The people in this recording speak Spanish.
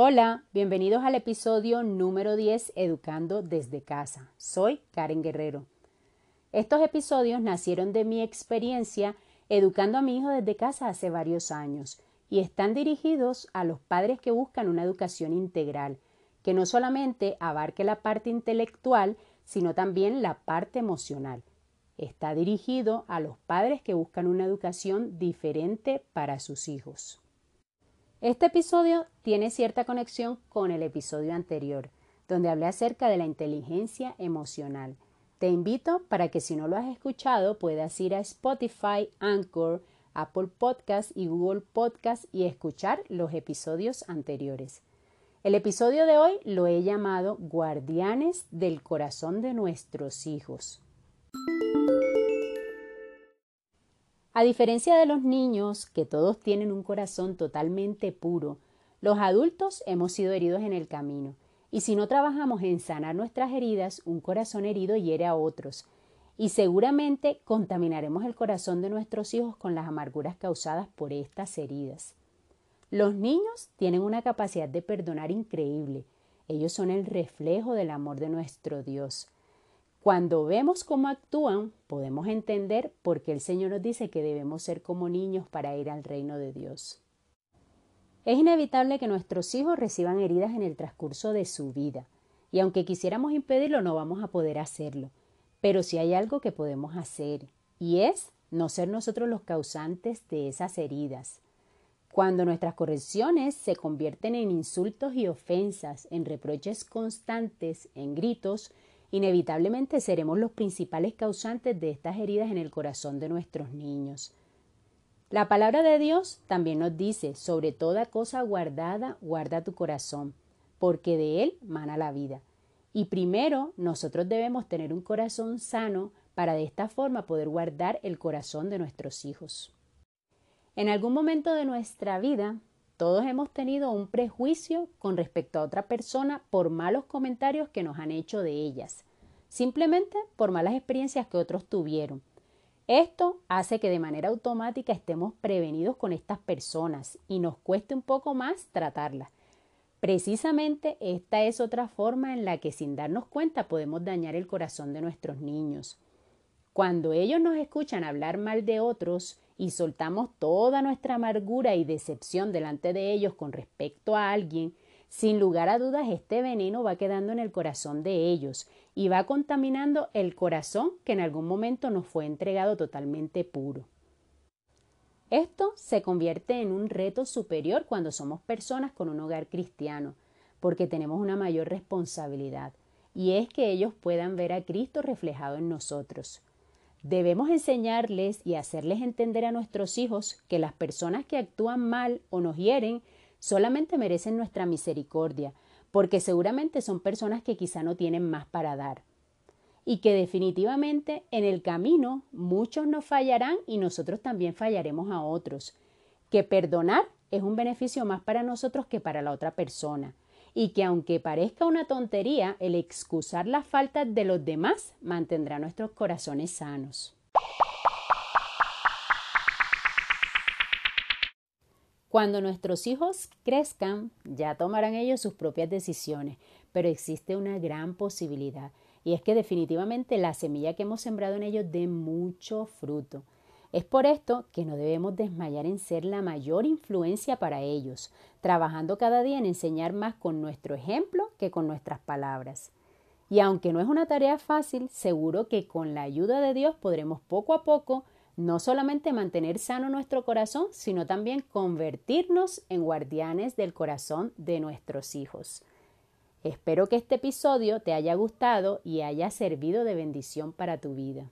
Hola, bienvenidos al episodio número 10 Educando desde casa. Soy Karen Guerrero. Estos episodios nacieron de mi experiencia educando a mi hijo desde casa hace varios años y están dirigidos a los padres que buscan una educación integral, que no solamente abarque la parte intelectual, sino también la parte emocional. Está dirigido a los padres que buscan una educación diferente para sus hijos. Este episodio tiene cierta conexión con el episodio anterior, donde hablé acerca de la inteligencia emocional. Te invito para que si no lo has escuchado puedas ir a Spotify, Anchor, Apple Podcast y Google Podcast y escuchar los episodios anteriores. El episodio de hoy lo he llamado Guardianes del Corazón de nuestros hijos. A diferencia de los niños, que todos tienen un corazón totalmente puro, los adultos hemos sido heridos en el camino, y si no trabajamos en sanar nuestras heridas, un corazón herido hiere a otros, y seguramente contaminaremos el corazón de nuestros hijos con las amarguras causadas por estas heridas. Los niños tienen una capacidad de perdonar increíble. Ellos son el reflejo del amor de nuestro Dios. Cuando vemos cómo actúan, podemos entender por qué el Señor nos dice que debemos ser como niños para ir al reino de Dios. Es inevitable que nuestros hijos reciban heridas en el transcurso de su vida, y aunque quisiéramos impedirlo, no vamos a poder hacerlo. Pero si hay algo que podemos hacer, y es no ser nosotros los causantes de esas heridas. Cuando nuestras correcciones se convierten en insultos y ofensas, en reproches constantes, en gritos, inevitablemente seremos los principales causantes de estas heridas en el corazón de nuestros niños. La palabra de Dios también nos dice, sobre toda cosa guardada, guarda tu corazón, porque de él mana la vida. Y primero nosotros debemos tener un corazón sano para de esta forma poder guardar el corazón de nuestros hijos. En algún momento de nuestra vida, todos hemos tenido un prejuicio con respecto a otra persona por malos comentarios que nos han hecho de ellas, simplemente por malas experiencias que otros tuvieron. Esto hace que de manera automática estemos prevenidos con estas personas y nos cueste un poco más tratarlas. Precisamente esta es otra forma en la que sin darnos cuenta podemos dañar el corazón de nuestros niños. Cuando ellos nos escuchan hablar mal de otros y soltamos toda nuestra amargura y decepción delante de ellos con respecto a alguien, sin lugar a dudas este veneno va quedando en el corazón de ellos y va contaminando el corazón que en algún momento nos fue entregado totalmente puro. Esto se convierte en un reto superior cuando somos personas con un hogar cristiano, porque tenemos una mayor responsabilidad, y es que ellos puedan ver a Cristo reflejado en nosotros. Debemos enseñarles y hacerles entender a nuestros hijos que las personas que actúan mal o nos hieren solamente merecen nuestra misericordia, porque seguramente son personas que quizá no tienen más para dar. Y que definitivamente en el camino muchos nos fallarán y nosotros también fallaremos a otros. Que perdonar es un beneficio más para nosotros que para la otra persona. Y que aunque parezca una tontería, el excusar las faltas de los demás mantendrá nuestros corazones sanos. Cuando nuestros hijos crezcan, ya tomarán ellos sus propias decisiones, pero existe una gran posibilidad, y es que definitivamente la semilla que hemos sembrado en ellos dé mucho fruto. Es por esto que no debemos desmayar en ser la mayor influencia para ellos, trabajando cada día en enseñar más con nuestro ejemplo que con nuestras palabras. Y aunque no es una tarea fácil, seguro que con la ayuda de Dios podremos poco a poco no solamente mantener sano nuestro corazón, sino también convertirnos en guardianes del corazón de nuestros hijos. Espero que este episodio te haya gustado y haya servido de bendición para tu vida.